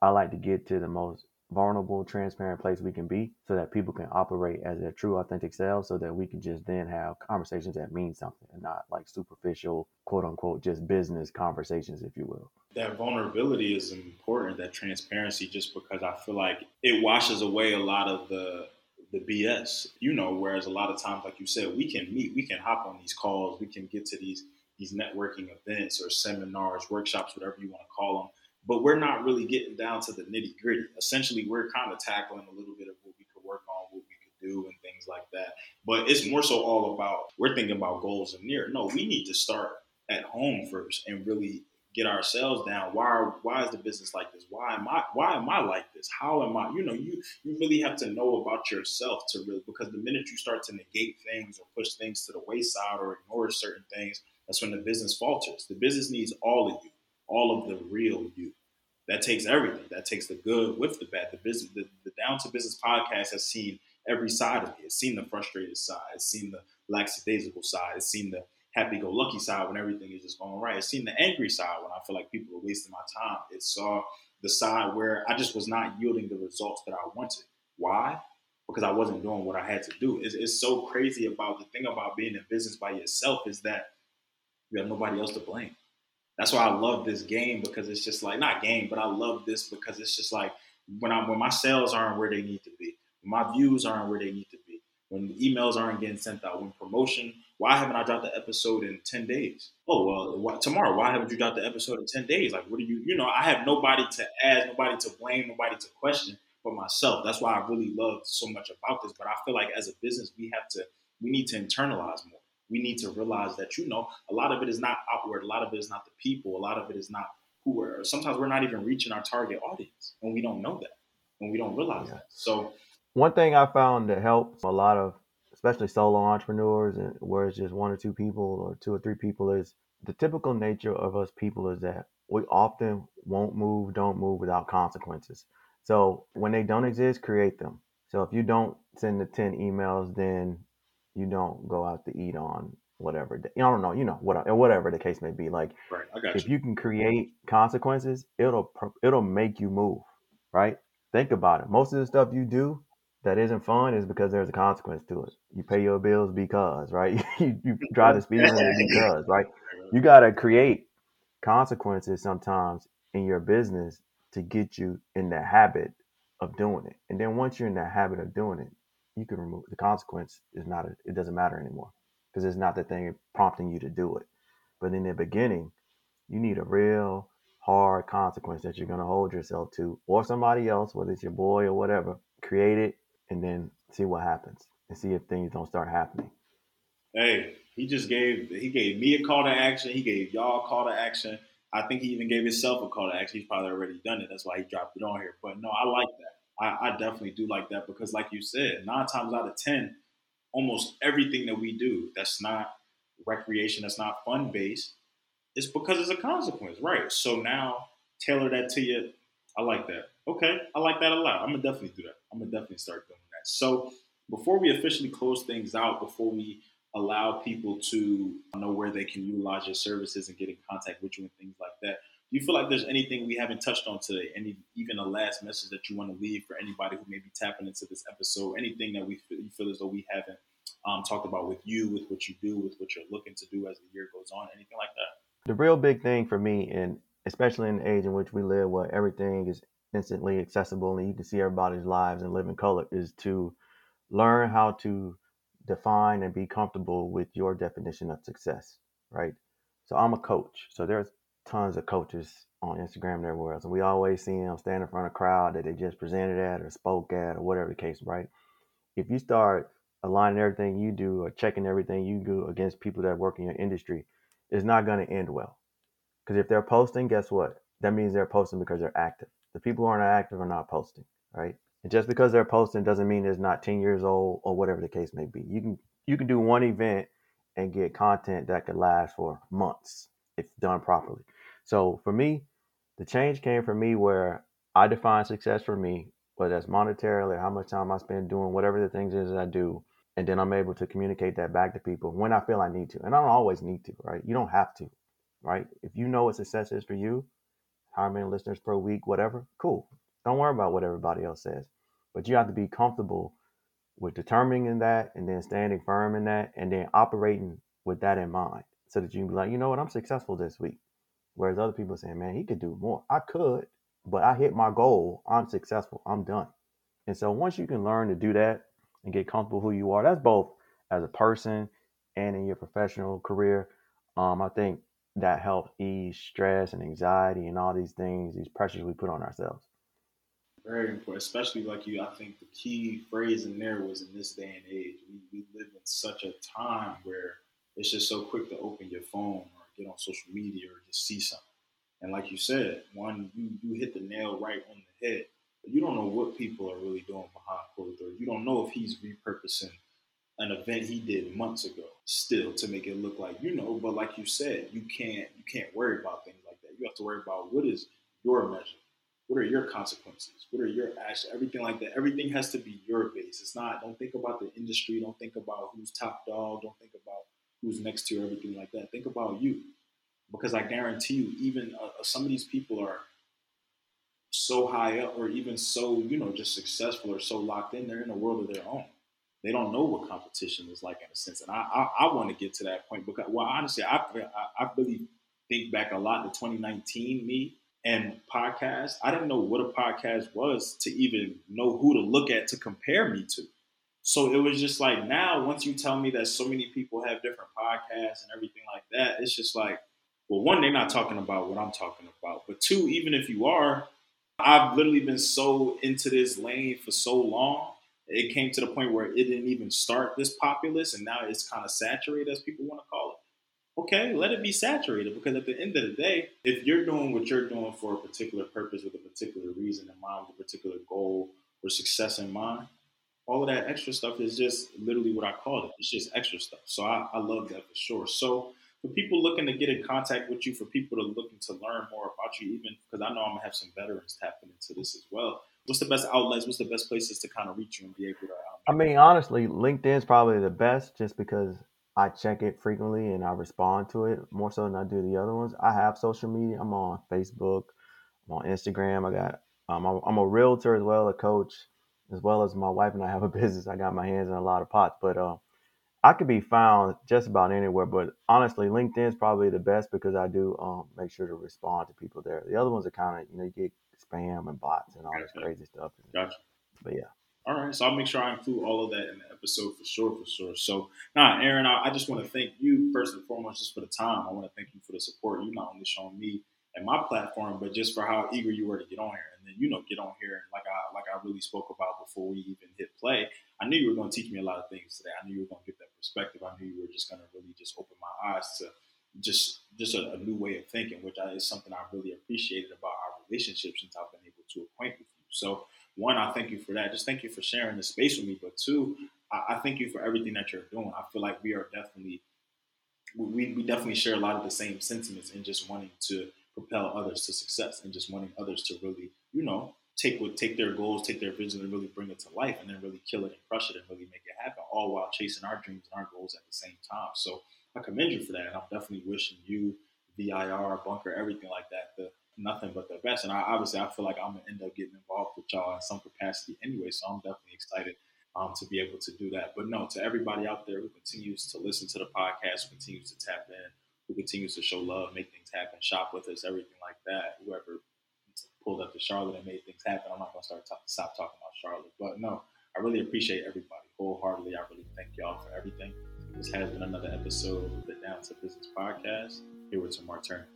I like to get to the most vulnerable, transparent place we can be so that people can operate as their true, authentic selves so that we can just then have conversations that mean something and not like superficial, quote unquote, just business conversations, if you will. That vulnerability is important, that transparency, just because I feel like it washes away a lot of the the BS, you know, whereas a lot of times, like you said, we can meet, we can hop on these calls, we can get to these these networking events or seminars, workshops, whatever you want to call them but we're not really getting down to the nitty gritty. Essentially, we're kind of tackling a little bit of what we could work on, what we could do, and things like that. But it's more so all about we're thinking about goals and near. No, we need to start at home first and really get ourselves down. Why are, why is the business like this? Why am I why am I like this? How am I? You know, you you really have to know about yourself to really because the minute you start to negate things or push things to the wayside or ignore certain things, that's when the business falters. The business needs all of you all of the real you. That takes everything. That takes the good with the bad. The business, the, the Down to Business podcast has seen every side of me. It's seen the frustrated side. It's seen the lackadaisical side. It's seen the happy-go-lucky side when everything is just going right. It's seen the angry side when I feel like people are wasting my time. It saw the side where I just was not yielding the results that I wanted. Why? Because I wasn't doing what I had to do. It's, it's so crazy about the thing about being in business by yourself is that you have nobody else to blame that's why I love this game because it's just like not game, but I love this because it's just like when I when my sales aren't where they need to be, my views aren't where they need to be, when emails aren't getting sent out, when promotion, why haven't I dropped the episode in ten days? Oh well, Tamar, why haven't you dropped the episode in ten days? Like, what do you, you know? I have nobody to ask, nobody to blame, nobody to question but myself. That's why I really love so much about this. But I feel like as a business, we have to, we need to internalize more we need to realize that you know a lot of it is not outward a lot of it is not the people a lot of it is not who we're sometimes we're not even reaching our target audience and we don't know that and we don't realize yeah. that so one thing i found that helps a lot of especially solo entrepreneurs and where it's just one or two people or two or three people is the typical nature of us people is that we often won't move don't move without consequences. So when they don't exist create them. So if you don't send the 10 emails then you don't go out to eat on whatever day. I don't know, you know, what, uh, whatever the case may be. Like, right, if you. you can create consequences, it'll it'll make you move, right? Think about it. Most of the stuff you do that isn't fun is because there's a consequence to it. You pay your bills because, right? you, you drive the speed limit because, right? You got to create consequences sometimes in your business to get you in the habit of doing it. And then once you're in the habit of doing it, you can remove the consequence is not a, it doesn't matter anymore because it's not the thing prompting you to do it but in the beginning you need a real hard consequence that you're going to hold yourself to or somebody else whether it's your boy or whatever create it and then see what happens and see if things don't start happening. Hey, he just gave he gave me a call to action. He gave y'all a call to action. I think he even gave himself a call to action. He's probably already done it. That's why he dropped it on here. But no, I like that. I, I definitely do like that because, like you said, nine times out of ten, almost everything that we do that's not recreation, that's not fun based, is because it's a consequence, right? So now tailor that to you. I like that. Okay, I like that a lot. I'm gonna definitely do that. I'm gonna definitely start doing that. So before we officially close things out, before we allow people to know where they can utilize your services and get in contact with you and things like that. Do you feel like there's anything we haven't touched on today? Any even a last message that you want to leave for anybody who may be tapping into this episode? Anything that we feel, you feel as though we haven't um, talked about with you, with what you do, with what you're looking to do as the year goes on, anything like that? The real big thing for me, and especially in the age in which we live, where everything is instantly accessible and you can see everybody's lives and live in color, is to learn how to define and be comfortable with your definition of success, right? So I'm a coach. So there's tons of coaches on Instagram and everywhere else. And we always see them stand in front of a crowd that they just presented at or spoke at or whatever the case, right? If you start aligning everything you do or checking everything you do against people that work in your industry, it's not going to end well. Because if they're posting, guess what? That means they're posting because they're active. The people who aren't active are not posting, right? And just because they're posting doesn't mean it's not 10 years old or whatever the case may be. You can you can do one event and get content that could last for months if done properly. So for me, the change came for me where I define success for me, whether that's monetarily, how much time I spend doing whatever the things is that I do, and then I'm able to communicate that back to people when I feel I need to. And I don't always need to, right? You don't have to, right? If you know what success is for you, how many listeners per week, whatever, cool. Don't worry about what everybody else says. But you have to be comfortable with determining that and then standing firm in that and then operating with that in mind so that you can be like, you know what, I'm successful this week. Whereas other people saying, man, he could do more. I could, but I hit my goal. I'm successful. I'm done. And so once you can learn to do that and get comfortable who you are, that's both as a person and in your professional career. Um, I think that helps ease stress and anxiety and all these things, these pressures we put on ourselves. Very important, especially like you. I think the key phrase in there was in this day and age. We, we live in such a time where it's just so quick to open your phone or get on social media or just see something. And like you said, one, you, you hit the nail right on the head. You don't know what people are really doing behind closed doors. You don't know if he's repurposing an event he did months ago still to make it look like you know. But like you said, you can't you can't worry about things like that. You have to worry about what is your measure what are your consequences? What are your actions? Everything like that. Everything has to be your base. It's not, don't think about the industry. Don't think about who's top dog. Don't think about who's next to you, everything like that. Think about you. Because I guarantee you, even uh, uh, some of these people are so high up or even so, you know, just successful or so locked in, they're in a world of their own. They don't know what competition is like in a sense. And I, I, I want to get to that point because, well, honestly, I, I, I really think back a lot to 2019 me and podcast. I didn't know what a podcast was to even know who to look at to compare me to. So it was just like now, once you tell me that so many people have different podcasts and everything like that, it's just like, well, one, they're not talking about what I'm talking about. But two, even if you are, I've literally been so into this lane for so long. It came to the point where it didn't even start this populous, and now it's kind of saturated, as people want to call it okay, let it be saturated because at the end of the day, if you're doing what you're doing for a particular purpose with a particular reason in mind, with a particular goal or success in mind, all of that extra stuff is just literally what I call it. It's just extra stuff. So I, I love that for sure. So for people looking to get in contact with you, for people to looking to learn more about you, even because I know I'm gonna have some veterans tapping into this as well. What's the best outlets? What's the best places to kind of reach you and be able to? Um, I mean, honestly, LinkedIn is probably the best, just because I check it frequently and I respond to it more so than I do the other ones. I have social media. I'm on Facebook. I'm on Instagram. I got. Um, I'm a realtor as well, a coach, as well as my wife and I have a business. I got my hands in a lot of pots, but uh, I could be found just about anywhere. But honestly, LinkedIn is probably the best because I do um, make sure to respond to people there. The other ones are kind of you know you get spam and bots and all this crazy stuff. Gotcha. But yeah. All right, so I'll make sure I include all of that in the episode for sure, for sure. So, now, Aaron, I, I, just want to thank you first and foremost just for the time. I want to thank you for the support. You not only showing me and my platform, but just for how eager you were to get on here. And then, you know, get on here and like I like I really spoke about before we even hit play, I knew you were gonna teach me a lot of things today. I knew you were gonna get that perspective. I knew you were just gonna really just open my eyes to just just a, a new way of thinking, which I, is something I really appreciated about our relationship since I've been able to acquaint with you. So one, I thank you for that. Just thank you for sharing the space with me. But two, I, I thank you for everything that you're doing. I feel like we are definitely we, we definitely share a lot of the same sentiments in just wanting to propel others to success and just wanting others to really, you know, take what take their goals, take their vision, and really bring it to life, and then really kill it and crush it and really make it happen, all while chasing our dreams and our goals at the same time. So I commend you for that, and I'm definitely wishing you, VIR, Bunker, everything like that, the nothing but the best. And I, obviously, I feel like I'm gonna end up getting involved with y'all in some capacity anyway. So I'm definitely excited um, to be able to do that. But no, to everybody out there who continues to listen to the podcast, who continues to tap in, who continues to show love, make things happen, shop with us, everything like that. Whoever pulled up to Charlotte and made things happen, I'm not gonna start talk, stop talking about Charlotte. But no, I really appreciate everybody wholeheartedly. I really thank y'all for everything. This has been another episode of the Down to Business podcast. Here with Tamar Turner.